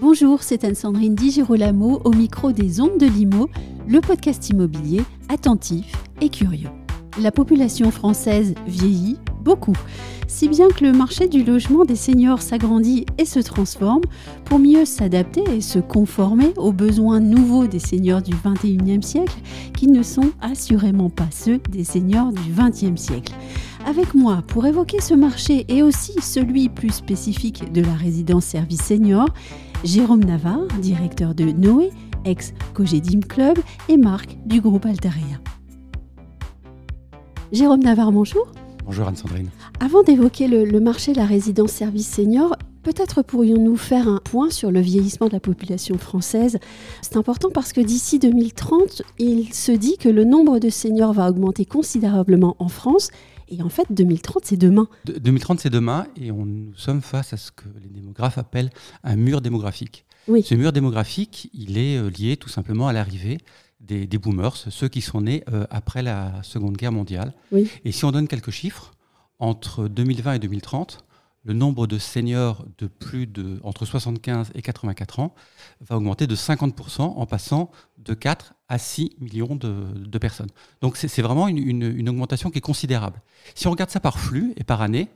Bonjour, c'est Anne-Sandrine Di Girolamo au micro des Ondes de Limo, le podcast immobilier attentif et curieux. La population française vieillit beaucoup, si bien que le marché du logement des seniors s'agrandit et se transforme pour mieux s'adapter et se conformer aux besoins nouveaux des seniors du 21e siècle qui ne sont assurément pas ceux des seniors du 20e siècle. Avec moi pour évoquer ce marché et aussi celui plus spécifique de la résidence service senior, Jérôme Navarre, directeur de Noé, ex-Cogedim Club, et Marc du groupe Altaria. Jérôme Navarre, bonjour. Bonjour Anne-Sandrine. Avant d'évoquer le, marché de la résidence service senior, Peut-être pourrions-nous faire un point sur le vieillissement de la population française. C'est important parce que d'ici 2030, il se dit que le nombre de seniors va augmenter considérablement en France. Et en fait, 2030, c'est demain. 2030, c'est demain. Et on, nous sommes face à ce que les démographes appellent un mur démographique. Ce mur démographique, il est euh, lié tout simplement à l'arrivée des, boomers, ceux qui sont nés euh, après la Seconde Guerre mondiale. Et si on donne quelques chiffres, entre 2020 et 2030, le nombre de seniors de plus de entre 75 et 84 ans va augmenter de 50% en passant de 4 à 6 millions de, personnes. Donc c'est vraiment une, augmentation qui est considérable. Si on regarde ça par flux et par année,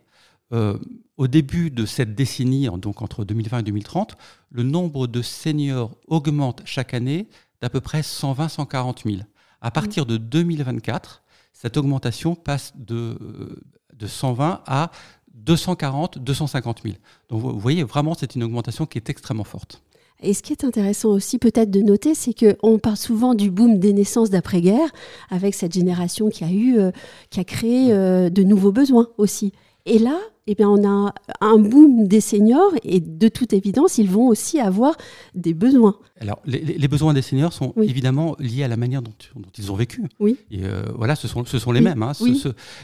euh, au début de cette décennie, donc entre 2020 et 2030, le nombre de seniors augmente chaque année d'à peu près 120-140 000. À partir de 2024, cette augmentation passe de, euh, de 120 à 240, 250 000. Donc vous voyez, vraiment, c'est une augmentation qui est extrêmement forte. Et ce qui est intéressant aussi peut-être de noter, c'est qu'on parle souvent du boom des naissances d'après-guerre, avec cette génération qui a eu, euh, qui a créé euh, de nouveaux besoins aussi. Et là, eh bien, on a un boom des seniors et de toute évidence, ils vont aussi avoir des besoins. Alors, les, besoins des seniors sont évidemment liés à la manière dont, ils ont vécu. Oui. Et euh, voilà, ce sont, ce sont les mêmes. Hein.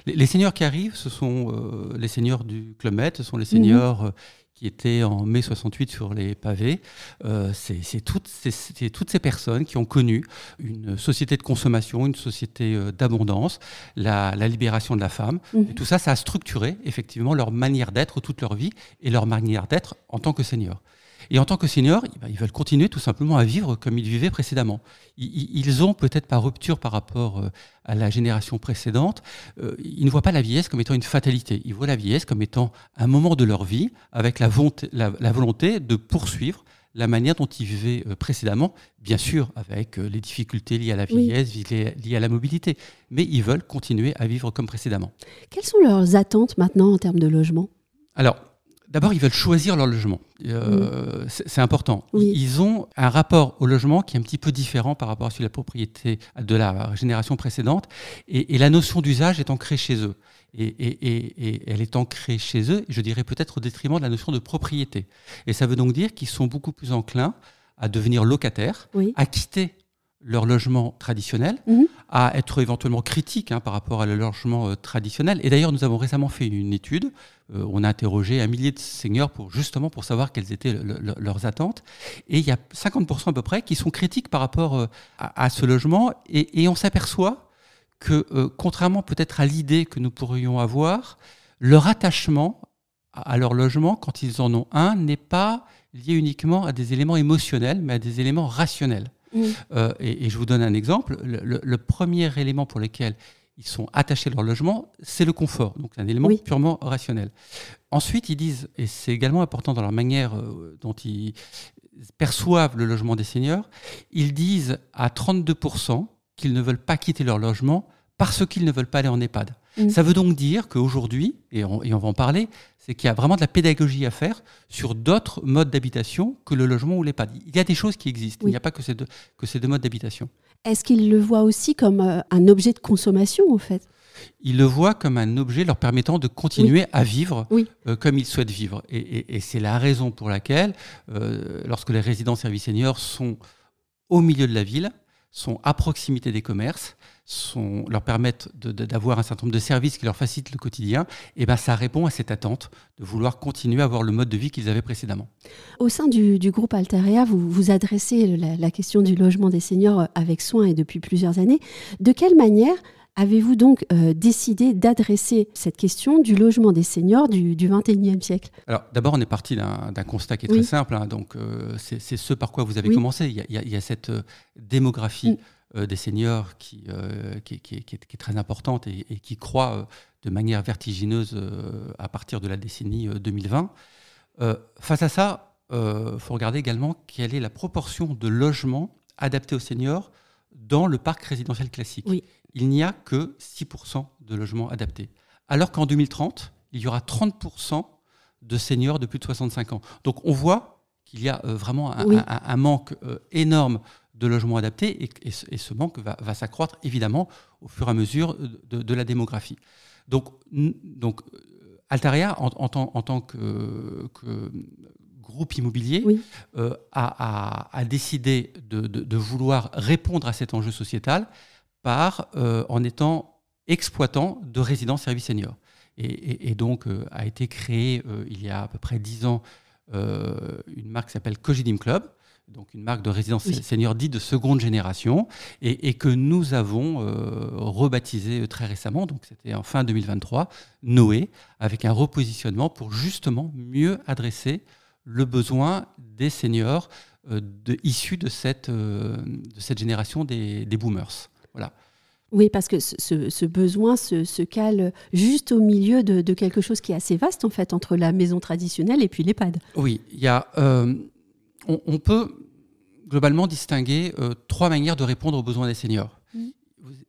les, seniors qui arrivent, ce sont euh, les seniors du Club Med, ce sont les seniors mhm. Qui était en mai 68 sur les pavés. Euh, c'est toutes, toutes, ces personnes qui ont connu une société de consommation, une société euh, d'abondance, la, libération de la femme. Mhm. Et tout ça, ça a structuré effectivement leur manière d'être toute leur vie et leur manière d'être en tant que senior. Et en tant que seniors, eh ben, ils veulent continuer tout simplement à vivre comme ils vivaient précédemment. Ils ont peut-être par rupture par rapport euh, à la génération précédente, euh, ils ne voient pas la vieillesse comme étant une fatalité. Ils voient la vieillesse comme étant un moment de leur vie avec la volonté, de poursuivre la manière dont ils vivaient euh, précédemment, bien sûr avec les difficultés liées à la vieillesse, liées, à la mobilité, mais ils veulent continuer à vivre comme précédemment. Quelles sont leurs attentes maintenant en termes de logement? Alors, D'abord, ils veulent choisir leur logement. Euh, c'est important. Ils ont un rapport au logement qui est un petit peu différent par rapport à celui de la propriété de la génération précédente. Et, la notion d'usage est ancrée chez eux. Et, elle est ancrée chez eux, je dirais peut-être au détriment de la notion de propriété. Et ça veut donc dire qu'ils sont beaucoup plus enclins à devenir locataires, à quitter leur logement traditionnel, mhm. à être éventuellement critique hein, par rapport à le logement euh, traditionnel. Et d'ailleurs, nous avons récemment fait une étude, euh, on a interrogé un millier de seniors pour, justement pour savoir quelles étaient leurs attentes. Et il y a 50% à peu près qui sont critiques par rapport euh, à, ce logement. Et, on s'aperçoit que, contrairement peut-être à l'idée que nous pourrions avoir, leur attachement à leur logement, quand ils en ont un, n'est pas lié uniquement à des éléments émotionnels, mais à des éléments rationnels. Euh, et, je vous donne un exemple. Le, premier élément pour lequel ils sont attachés à leur logement, c'est le confort. Donc, c'est un élément purement rationnel. Ensuite, ils disent, et c'est également important dans leur manière euh, dont ils perçoivent le logement des seniors, ils disent à 32% qu'ils ne veulent pas quitter leur logement parce qu'ils ne veulent pas aller en EHPAD. Mm. Ça veut donc dire qu'aujourd'hui, et on, et on va en parler, c'est qu'il y a vraiment de la pédagogie à faire sur d'autres modes d'habitation que le logement ou l'EHPAD. Il y a des choses qui existent, il n'y a pas que ces deux, que ces deux modes d'habitation. Est-ce qu'ils le voient aussi comme euh, un objet de consommation, en fait? Ils le voient comme un objet leur permettant de continuer à vivre euh, comme ils souhaitent vivre. Et, c'est la raison pour laquelle, euh, lorsque les résidents services seniors sont au milieu de la ville, sont à proximité des commerces, leur permettent d'avoir un certain nombre de services qui leur facilitent le quotidien, et ben ça répond à cette attente de vouloir continuer à avoir le mode de vie qu'ils avaient précédemment. Au sein du, groupe Alteria, vous vous adressez la question du logement des seniors avec soin et depuis plusieurs années. De quelle manière Avez-vous donc euh, décidé d'adresser cette question du logement des seniors du, du 21e siècle? Alors d'abord, on est parti d'un constat qui est très simple. Hein. donc euh, c'est ce par quoi vous avez commencé. Il y, a, cette euh, démographie mm. des seniors qui, qui, est, très importante et, et qui croît de manière vertigineuse à partir de la décennie 2020. face à ça, il faut regarder également quelle est la proportion de logements adaptés aux seniors dans le parc résidentiel classique. Il n'y a que 6% de logements adaptés. Alors qu'en 2030, il y aura 30% de seniors de plus de 65 ans. Donc on voit qu'il y a euh, vraiment un, manque euh, énorme de logements adaptés et, ce manque va, s'accroître évidemment au fur et à mesure de, la démographie. Donc, donc Altaria, en, tant, que, groupe immobilier euh, a, décidé de, vouloir répondre à cet enjeu sociétal par, euh, en étant exploitant de résidences services seniors. Et, donc euh, a été créé il y a à peu près dix ans une marque qui s'appelle Cogidim Club, donc une marque de résidence seniors senior dite de seconde génération, et, que nous avons rebaptisé très récemment, donc c'était en fin 2023, Noé, avec un repositionnement pour justement mieux adresser le besoin des seniors euh, issus de cette, euh, de cette génération des, boomers. Voilà. Oui, parce que ce, besoin se, cale juste au milieu de, quelque chose qui est assez vaste, en fait, entre la maison traditionnelle et puis l'EHPAD. Oui, il y a, euh, on, peut globalement distinguer trois manières de répondre aux besoins des seniors. Mmh.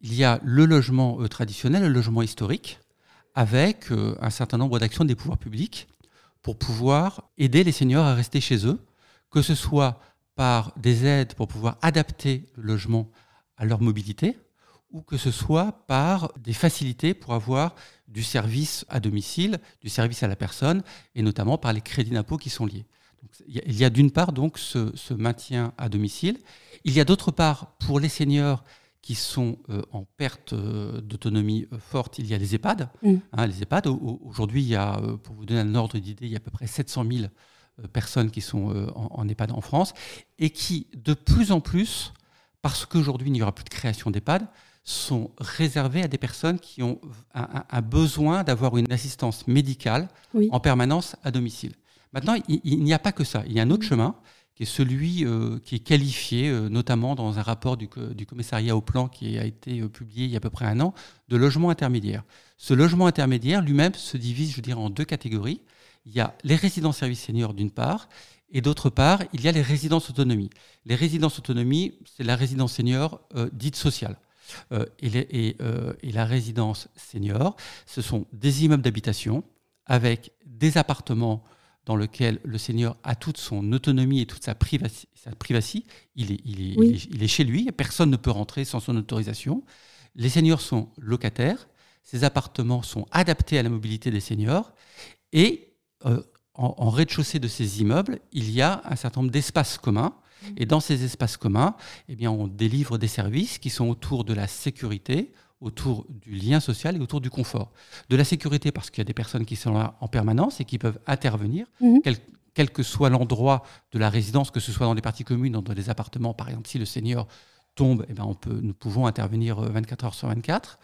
Il y a le logement traditionnel, le logement historique, avec un certain nombre d'actions des pouvoirs publics pour pouvoir aider les seniors à rester chez eux, que ce soit par des aides pour pouvoir adapter le logement à leur mobilité, ou que ce soit par des facilités pour avoir du service à domicile, du service à la personne, et notamment par les crédits d'impôt qui sont liés. il y a d'une part donc ce, ce, maintien à domicile. Il y a d'autre part pour les seniors qui sont euh, en perte euh, d'autonomie euh, forte, il y a les EHPAD. Mm. Hein, les EHPAD, aujourd'hui, il y a, pour vous donner un ordre d'idée, il y a à peu près 700 000 personnes qui sont en, EHPAD en France et qui, de plus en plus, parce qu'aujourd'hui il n'y aura plus de création d'EHPAD, sont réservées à des personnes qui ont un, besoin d'avoir une assistance médicale en permanence à domicile. Maintenant, il, n'y a pas que ça. Il y a un autre chemin qui est celui euh, qui est qualifié, euh, notamment dans un rapport du, commissariat au plan qui a été euh, publié il y a à peu près un an, de logement intermédiaire. Ce logement intermédiaire lui-même se divise, je dirais, en deux catégories. Il y a les résidences services seniors d'une part, et d'autre part, il y a les résidences autonomie. Les résidences autonomie, c'est la résidence senior dite sociale. et, et la résidence senior, ce sont des immeubles d'habitation avec des appartements dans lequel le senior a toute son autonomie et toute sa privacy. Sa Il, est, il, est, chez lui, personne ne peut rentrer sans son autorisation. Les seniors sont locataires, ces appartements sont adaptés à la mobilité des seniors, et euh, en, rez-de-chaussée de ces immeubles, il y a un certain nombre d'espaces communs. Et dans ces espaces communs, eh bien, on délivre des services qui sont autour de la sécurité, autour du lien social et autour du confort. De la sécurité, parce qu'il y a des personnes qui sont là en permanence et qui peuvent intervenir, mhm. quel, que soit l'endroit de la résidence, que ce soit dans les parties communes, dans des appartements, par exemple, si le senior tombe, eh ben on peut, nous pouvons intervenir 24 euh, heures sur 24.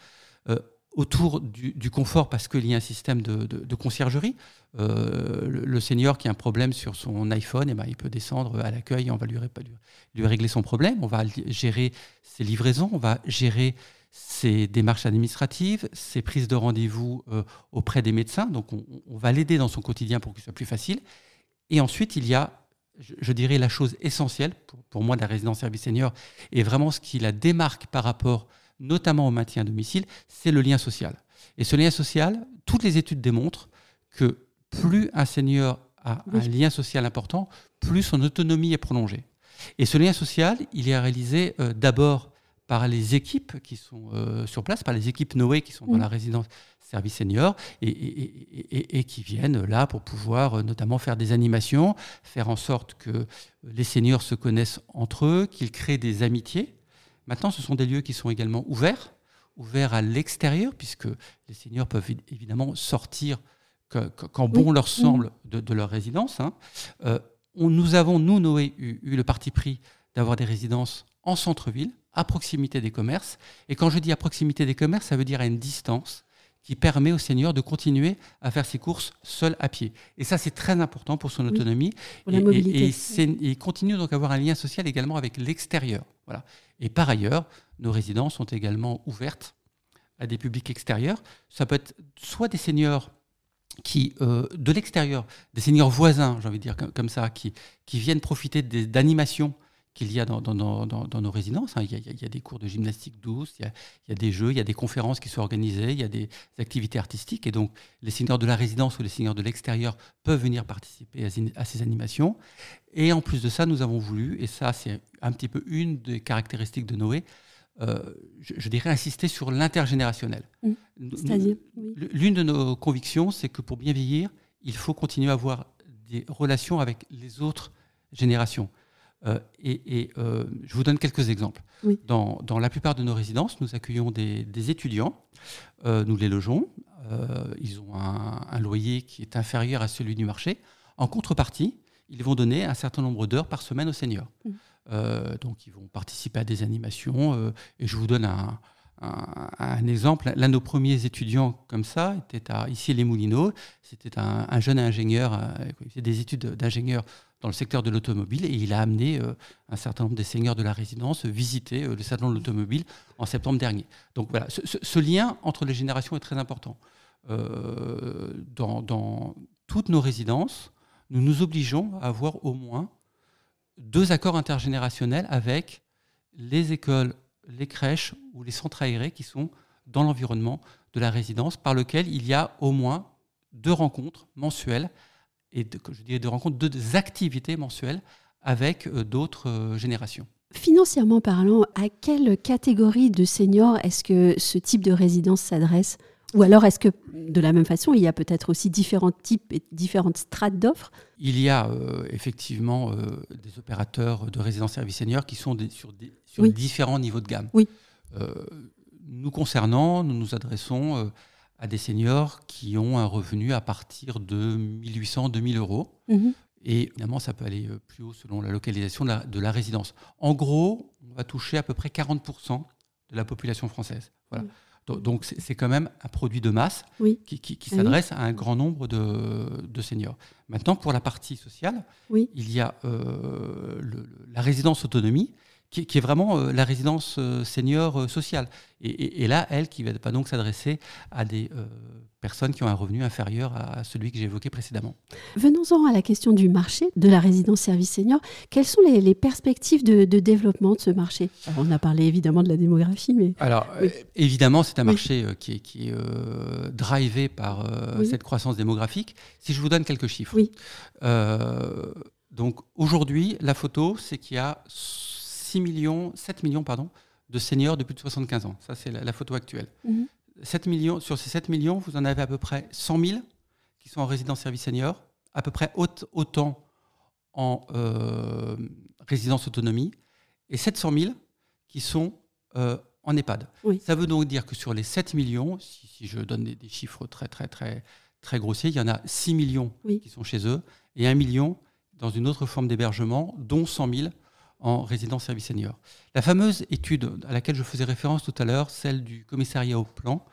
Euh, autour du, confort, parce qu'il y a un système de, conciergerie. Euh, le, senior qui a un problème sur son iPhone, eh ben, il peut descendre à l'accueil, on va lui, régler son problème, on va gérer ses livraisons, on va gérer ses démarches administratives, ses prises de rendez-vous euh, auprès des médecins. Donc on, va l'aider dans son quotidien pour qu'il soit plus facile. Et ensuite, il y a, je, dirais, la chose essentielle pour, moi de la résidence service senior, et vraiment ce qui la démarque par rapport notamment au maintien à domicile, c'est le lien social. Et ce lien social, toutes les études démontrent que plus un senior a un lien social important, plus son autonomie est prolongée. Et ce lien social, il est réalisé euh, d'abord par les équipes qui sont euh, sur place, par les équipes Noé qui sont dans la résidence service senior et, et, qui viennent là pour pouvoir euh, notamment faire des animations, faire en sorte que les seniors se connaissent entre eux, qu'ils créent des amitiés. Maintenant, ce sont des lieux qui sont également ouverts, ouverts à l'extérieur, puisque les seniors peuvent évidemment sortir quand bon leur semble de, leur résidence. Hein. Euh, nous avons, nous, Noé, eu, le parti pris d'avoir des résidences en centre-ville, à proximité des commerces. Et quand je dis à proximité des commerces, ça veut dire à une distance qui permet au senior de continuer à faire ses courses seul à pied. Et ça, c'est très important pour son autonomie. pour la mobilité. Et, il continue donc à avoir un lien social également avec l'extérieur. Et par ailleurs, nos résidences sont également ouvertes à des publics extérieurs. Ça peut être soit des seniors qui, euh, de l'extérieur, des seniors voisins, j'ai envie de dire comme, ça, qui viennent profiter d'animations qu'il y a dans, dans, nos résidences. Hein. Il, y a, des cours de gymnastique douce, il y, a, des jeux, il y a des conférences qui sont organisées, il y a des activités artistiques. Et donc, les seniors de la résidence ou les seniors de l'extérieur peuvent venir participer à, ces animations. Et en plus de ça, nous avons voulu, et ça, c'est un petit peu une des caractéristiques de Noé, euh, je, dirais insister sur l'intergénérationnel. Mmh. C'est-à-dire L'une de nos convictions, c'est que pour bien vieillir, il faut continuer à avoir des relations avec les autres générations. Euh, et, euh, je vous donne quelques exemples. Dans, la plupart de nos résidences, nous accueillons des, étudiants, nous les logeons, ils ont un, loyer qui est inférieur à celui du marché. En contrepartie, ils vont donner un certain nombre d'heures par semaine aux seniors. Mmh. Euh, donc, ils vont participer à des animations. Euh, et je vous donne un, exemple. L'un de nos premiers étudiants comme ça était à, ici les Moulineaux. C'était un, jeune ingénieur, euh, il faisait des études d'ingénieur dans le secteur de l'automobile et il a amené un certain nombre des seigneurs de la résidence visiter le salon de l'automobile en septembre dernier. Donc voilà, ce, lien entre les générations est très important. dans, dans, toutes nos résidences, nous nous obligeons à avoir au moins deux accords intergénérationnels avec les écoles, les crèches ou les centres aérés qui sont dans l'environnement de la résidence, par lequel il y a au moins deux rencontres mensuelles, et je dirais deux rencontres, deux activités mensuelles avec euh, d'autres euh, générations. Financièrement parlant, à quelle catégorie de seniors est-ce que ce type de résidence s'adresse? Ou alors, est-ce que de la même façon, il y a peut-être aussi différents types et différentes strates d'offres? Il y a euh, effectivement euh, des opérateurs de résidence service senior qui sont sur, différents niveaux de gamme. Oui. Euh, nous concernant, nous nous adressons à des seniors qui ont un revenu à partir de 1800, 2000 euros. Mhm. Et évidemment, ça peut aller plus haut selon la localisation de la, résidence. En gros, on va toucher à peu près 40% de la population française. Voilà. Donc c'est quand même un produit de masse qui, ah s'adresse à un grand nombre de, seniors. Maintenant, pour la partie sociale, il y a euh, la résidence autonomie qui, est vraiment euh, la résidence euh, senior euh, sociale. Et, là, elle, qui ne va pas donc s'adresser à des personnes qui ont un revenu inférieur à celui que j'ai évoqué précédemment. Venons-en à la question du marché de la résidence service senior. Quelles sont les, perspectives de, développement de ce marché? On a parlé évidemment de la démographie, mais... Alors, évidemment, c'est un marché qui est, qui drivé par cette croissance démographique. Si je vous donne quelques chiffres. Oui. donc aujourd'hui, la photo, c'est qu'il y a 6 millions, 7 millions pardon, de seniors de plus de 75 ans. Ça, c'est la, photo actuelle. 7 mhm. millions, sur ces 7 millions, vous en avez à peu près 100 000 qui sont en résidence service senior, à peu près autant en euh, résidence autonomie, et 700 000 qui sont euh, en EHPAD. Ça veut donc dire que sur les 7 millions, si, je donne des, chiffres très, très, très, très grossiers, il y en a 6 millions qui sont chez eux et 1 million dans une autre forme d'hébergement, dont 100 000 en résidence service senior. La fameuse étude à laquelle je faisais référence tout à l'heure, celle du commissariat au plan,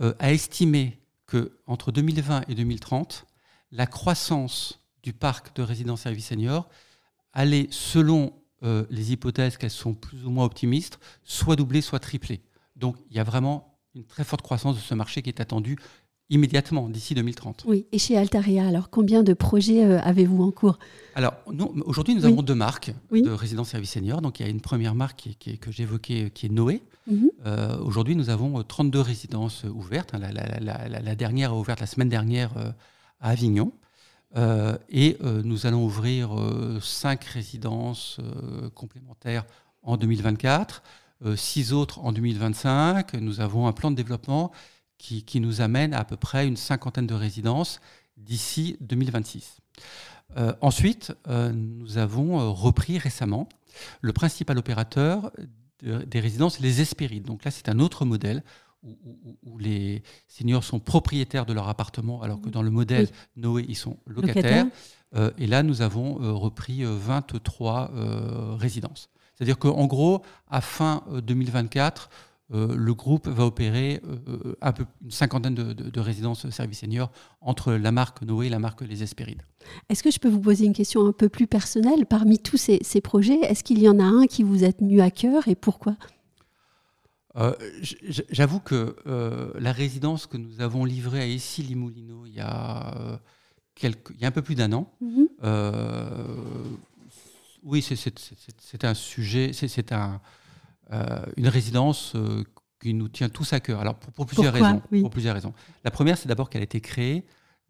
euh, a estimé que entre 2020 et 2030, la croissance du parc de résidence service senior allait, selon euh, les hypothèses qu'elles sont plus ou moins optimistes, soit doubler, soit tripler. Donc il y a vraiment une très forte croissance de ce marché qui est attendu immédiatement, d'ici 2030. Oui, et chez Altaria, alors combien de projets euh, avez-vous en cours? Alors, aujourd'hui, nous avons deux marques de résidence service senior. Donc, il y a une première marque qui, que j'évoquais, qui est Noé. Mhm. Euh, aujourd'hui, nous avons 32 euh, résidences ouvertes. Hein, la, dernière a ouvert la semaine dernière à Avignon. et nous allons ouvrir cinq résidences complémentaires en 2024, six autres en 2025. Nous avons un plan de développement qui, nous amène à, à peu près une cinquantaine de résidences d'ici 2026. Euh, ensuite, euh, nous avons euh, repris récemment le principal opérateur des résidences, les Espérides. Donc là, c'est un autre modèle où, les seniors sont propriétaires de leur appartement, alors que dans le modèle Noé, ils sont locataires. Euh, et là, nous avons repris 23 résidences. C'est-à-dire qu'en gros, à fin 2024, le groupe va opérer un peu, une cinquantaine de, résidences services seniors entre la marque Noé et la marque Les Espérides. Est-ce que je peux vous poser une question un peu plus personnelle Parmi tous ces, ces projets, est-ce qu'il y en a un qui vous a tenu à cœur et pourquoi? Euh, j'avoue que euh, la résidence que nous avons livrée à Issy Limoulineau il y a, euh, quelques, il y a un peu plus d'un an, mhm. oui, c'est un sujet, c'est un, une résidence qui nous tient tous à cœur. Alors pour, plusieurs raisons. Pour plusieurs raisons. La première, c'est d'abord qu'elle a été créée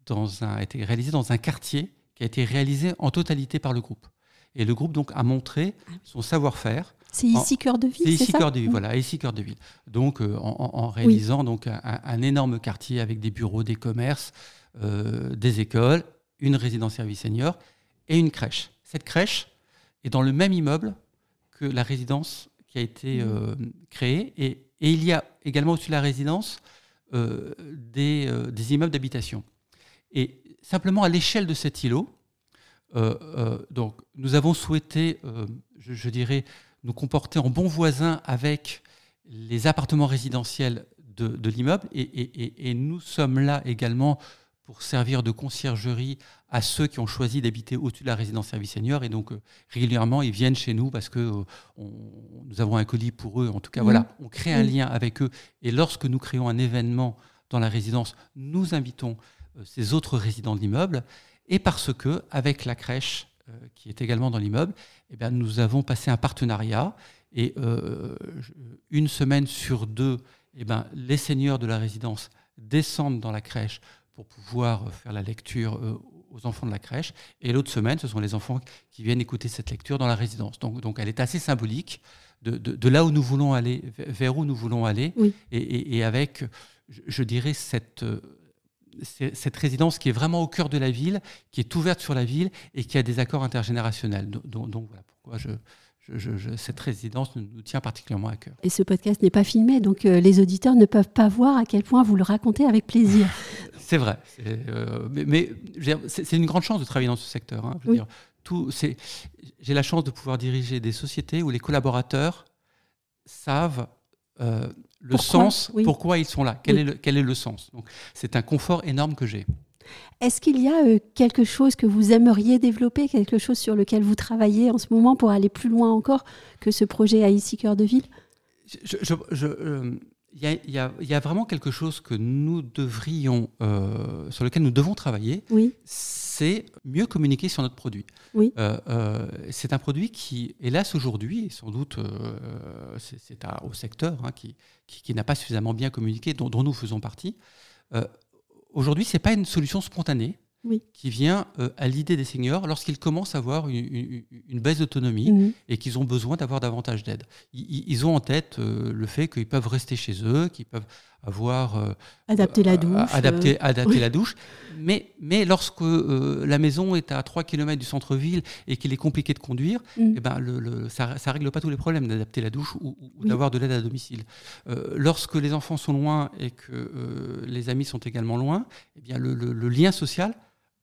dans un, a été réalisée dans un quartier qui a été réalisé en totalité par le groupe. Et le groupe donc a montré ah son savoir-faire c'est ici cœur de ville, c'est ici cœur de ville, voilà, ici cœur de ville. Donc euh, en, réalisant donc un, énorme quartier avec des bureaux, des commerces, euh, des écoles, une résidence service senior et une crèche. Cette crèche est dans le même immeuble que la résidence qui a été euh, créée et, il y a également au-dessus de la résidence des, immeubles d'habitation. Et simplement à l'échelle de cet îlot, donc nous avons souhaité, je dirais, nous comporter en bons voisins avec les appartements résidentiels de, l'immeuble. Et, nous sommes là également pour servir de conciergerie à ceux qui ont choisi d'habiter au-dessus de la résidence service senior. Et donc, euh, régulièrement, ils viennent chez nous parce que euh, nous avons un colis pour eux. En tout cas, voilà, on crée un lien avec eux. Et lorsque nous créons un événement dans la résidence, nous invitons euh, ces autres résidents de l'immeuble. Et parce que, avec la crèche, qui est également dans l'immeuble, eh bien, nous avons passé un partenariat et une semaine sur deux, eh bien, les seigneurs de la résidence descendent dans la crèche pour pouvoir faire la lecture euh, aux enfants de la crèche. Et l'autre semaine, ce sont les enfants qui viennent écouter cette lecture dans la résidence. Donc, donc elle est assez symbolique de, de, là où nous voulons aller, vers où nous voulons aller, et, et, avec, je dirais, cette cette résidence qui est vraiment au cœur de la ville, qui est ouverte sur la ville et qui a des accords intergénérationnels. Donc, voilà pourquoi je, cette résidence nous, tient particulièrement à cœur. Et ce podcast n'est pas filmé, donc euh, les auditeurs ne peuvent pas voir à quel point vous le racontez avec plaisir. c'est vrai, euh, mais, c'est une grande chance de travailler dans ce secteur. Hein, j'ai la chance de pouvoir diriger des sociétés où les collaborateurs savent euh, le sens, pourquoi ils sont là, quel, est, le, quel est le sens? Donc, c'est un confort énorme que j'ai. Est-ce qu'il y a euh, quelque chose que vous aimeriez développer, quelque chose sur lequel vous travaillez en ce moment pour aller plus loin encore que ce projet à ici cœur de ville? Il y, a vraiment quelque chose que nous devrions, euh, sur lequel nous devons travailler. Oui. C'est mieux communiquer sur notre produit. Oui. Euh, euh, c'est un produit qui, hélas, aujourd'hui, et sans doute c'est au secteur hein, qui, qui, n'a pas suffisamment bien communiqué, dont, dont nous faisons partie. Aujourd'hui, ce n'est pas une solution spontanée qui vient euh, à l'idée des seniors lorsqu'ils commencent à avoir une, baisse d'autonomie mhm. et qu'ils ont besoin d'avoir davantage d'aide. Ils, ont en tête euh, le fait qu'ils peuvent rester chez eux, qu'ils peuvent avoir... Euh, adapter la douche. Adapter, adapter la douche. Mais, mais lorsque la maison est à 3 km du centre-ville et qu'il est compliqué de conduire, mhm. eh ben le, ça ne règle pas tous les problèmes d'adapter la douche ou, d'avoir de l'aide à domicile. lorsque les enfants sont loin et que les amis sont également loin, eh bien le, le lien social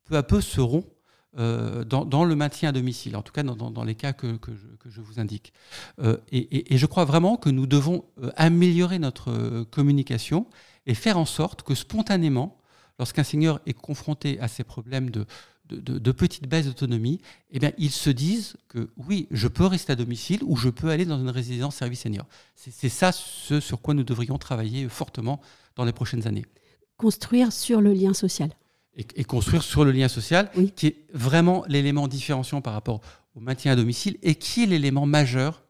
peu à peu seront euh, dans, le maintien à domicile, en tout cas dans, les cas que, je, vous indique. Euh, et, je crois vraiment que nous devons euh, améliorer notre communication et faire en sorte que spontanément, lorsqu'un seigneur est confronté à ces problèmes de, petites baisses d'autonomie, eh bien, ils se disent que oui, je peux rester à domicile ou je peux aller dans une résidence service senior. C'est ça ce sur quoi nous devrions travailler fortement dans les prochaines années. Construire sur le lien social et, construire sur le lien social, qui est vraiment l'élément différenciant par rapport au maintien à domicile et qui est l'élément majeur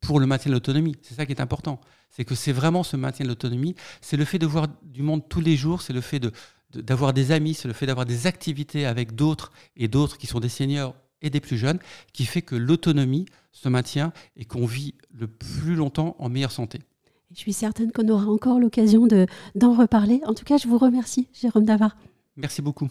pour le maintien de l'autonomie. C'est ça qui est important. C'est que c'est vraiment ce maintien de l'autonomie, c'est le fait de voir du monde tous les jours, c'est le fait d'avoir des amis, c'est le fait d'avoir des activités avec d'autres et d'autres qui sont des seniors et des plus jeunes, qui fait que l'autonomie se maintient et qu'on vit le plus longtemps en meilleure santé. Je suis certaine qu'on aura encore l'occasion d'en reparler. En tout cas, je vous remercie, Jérôme Davard. Merci beaucoup.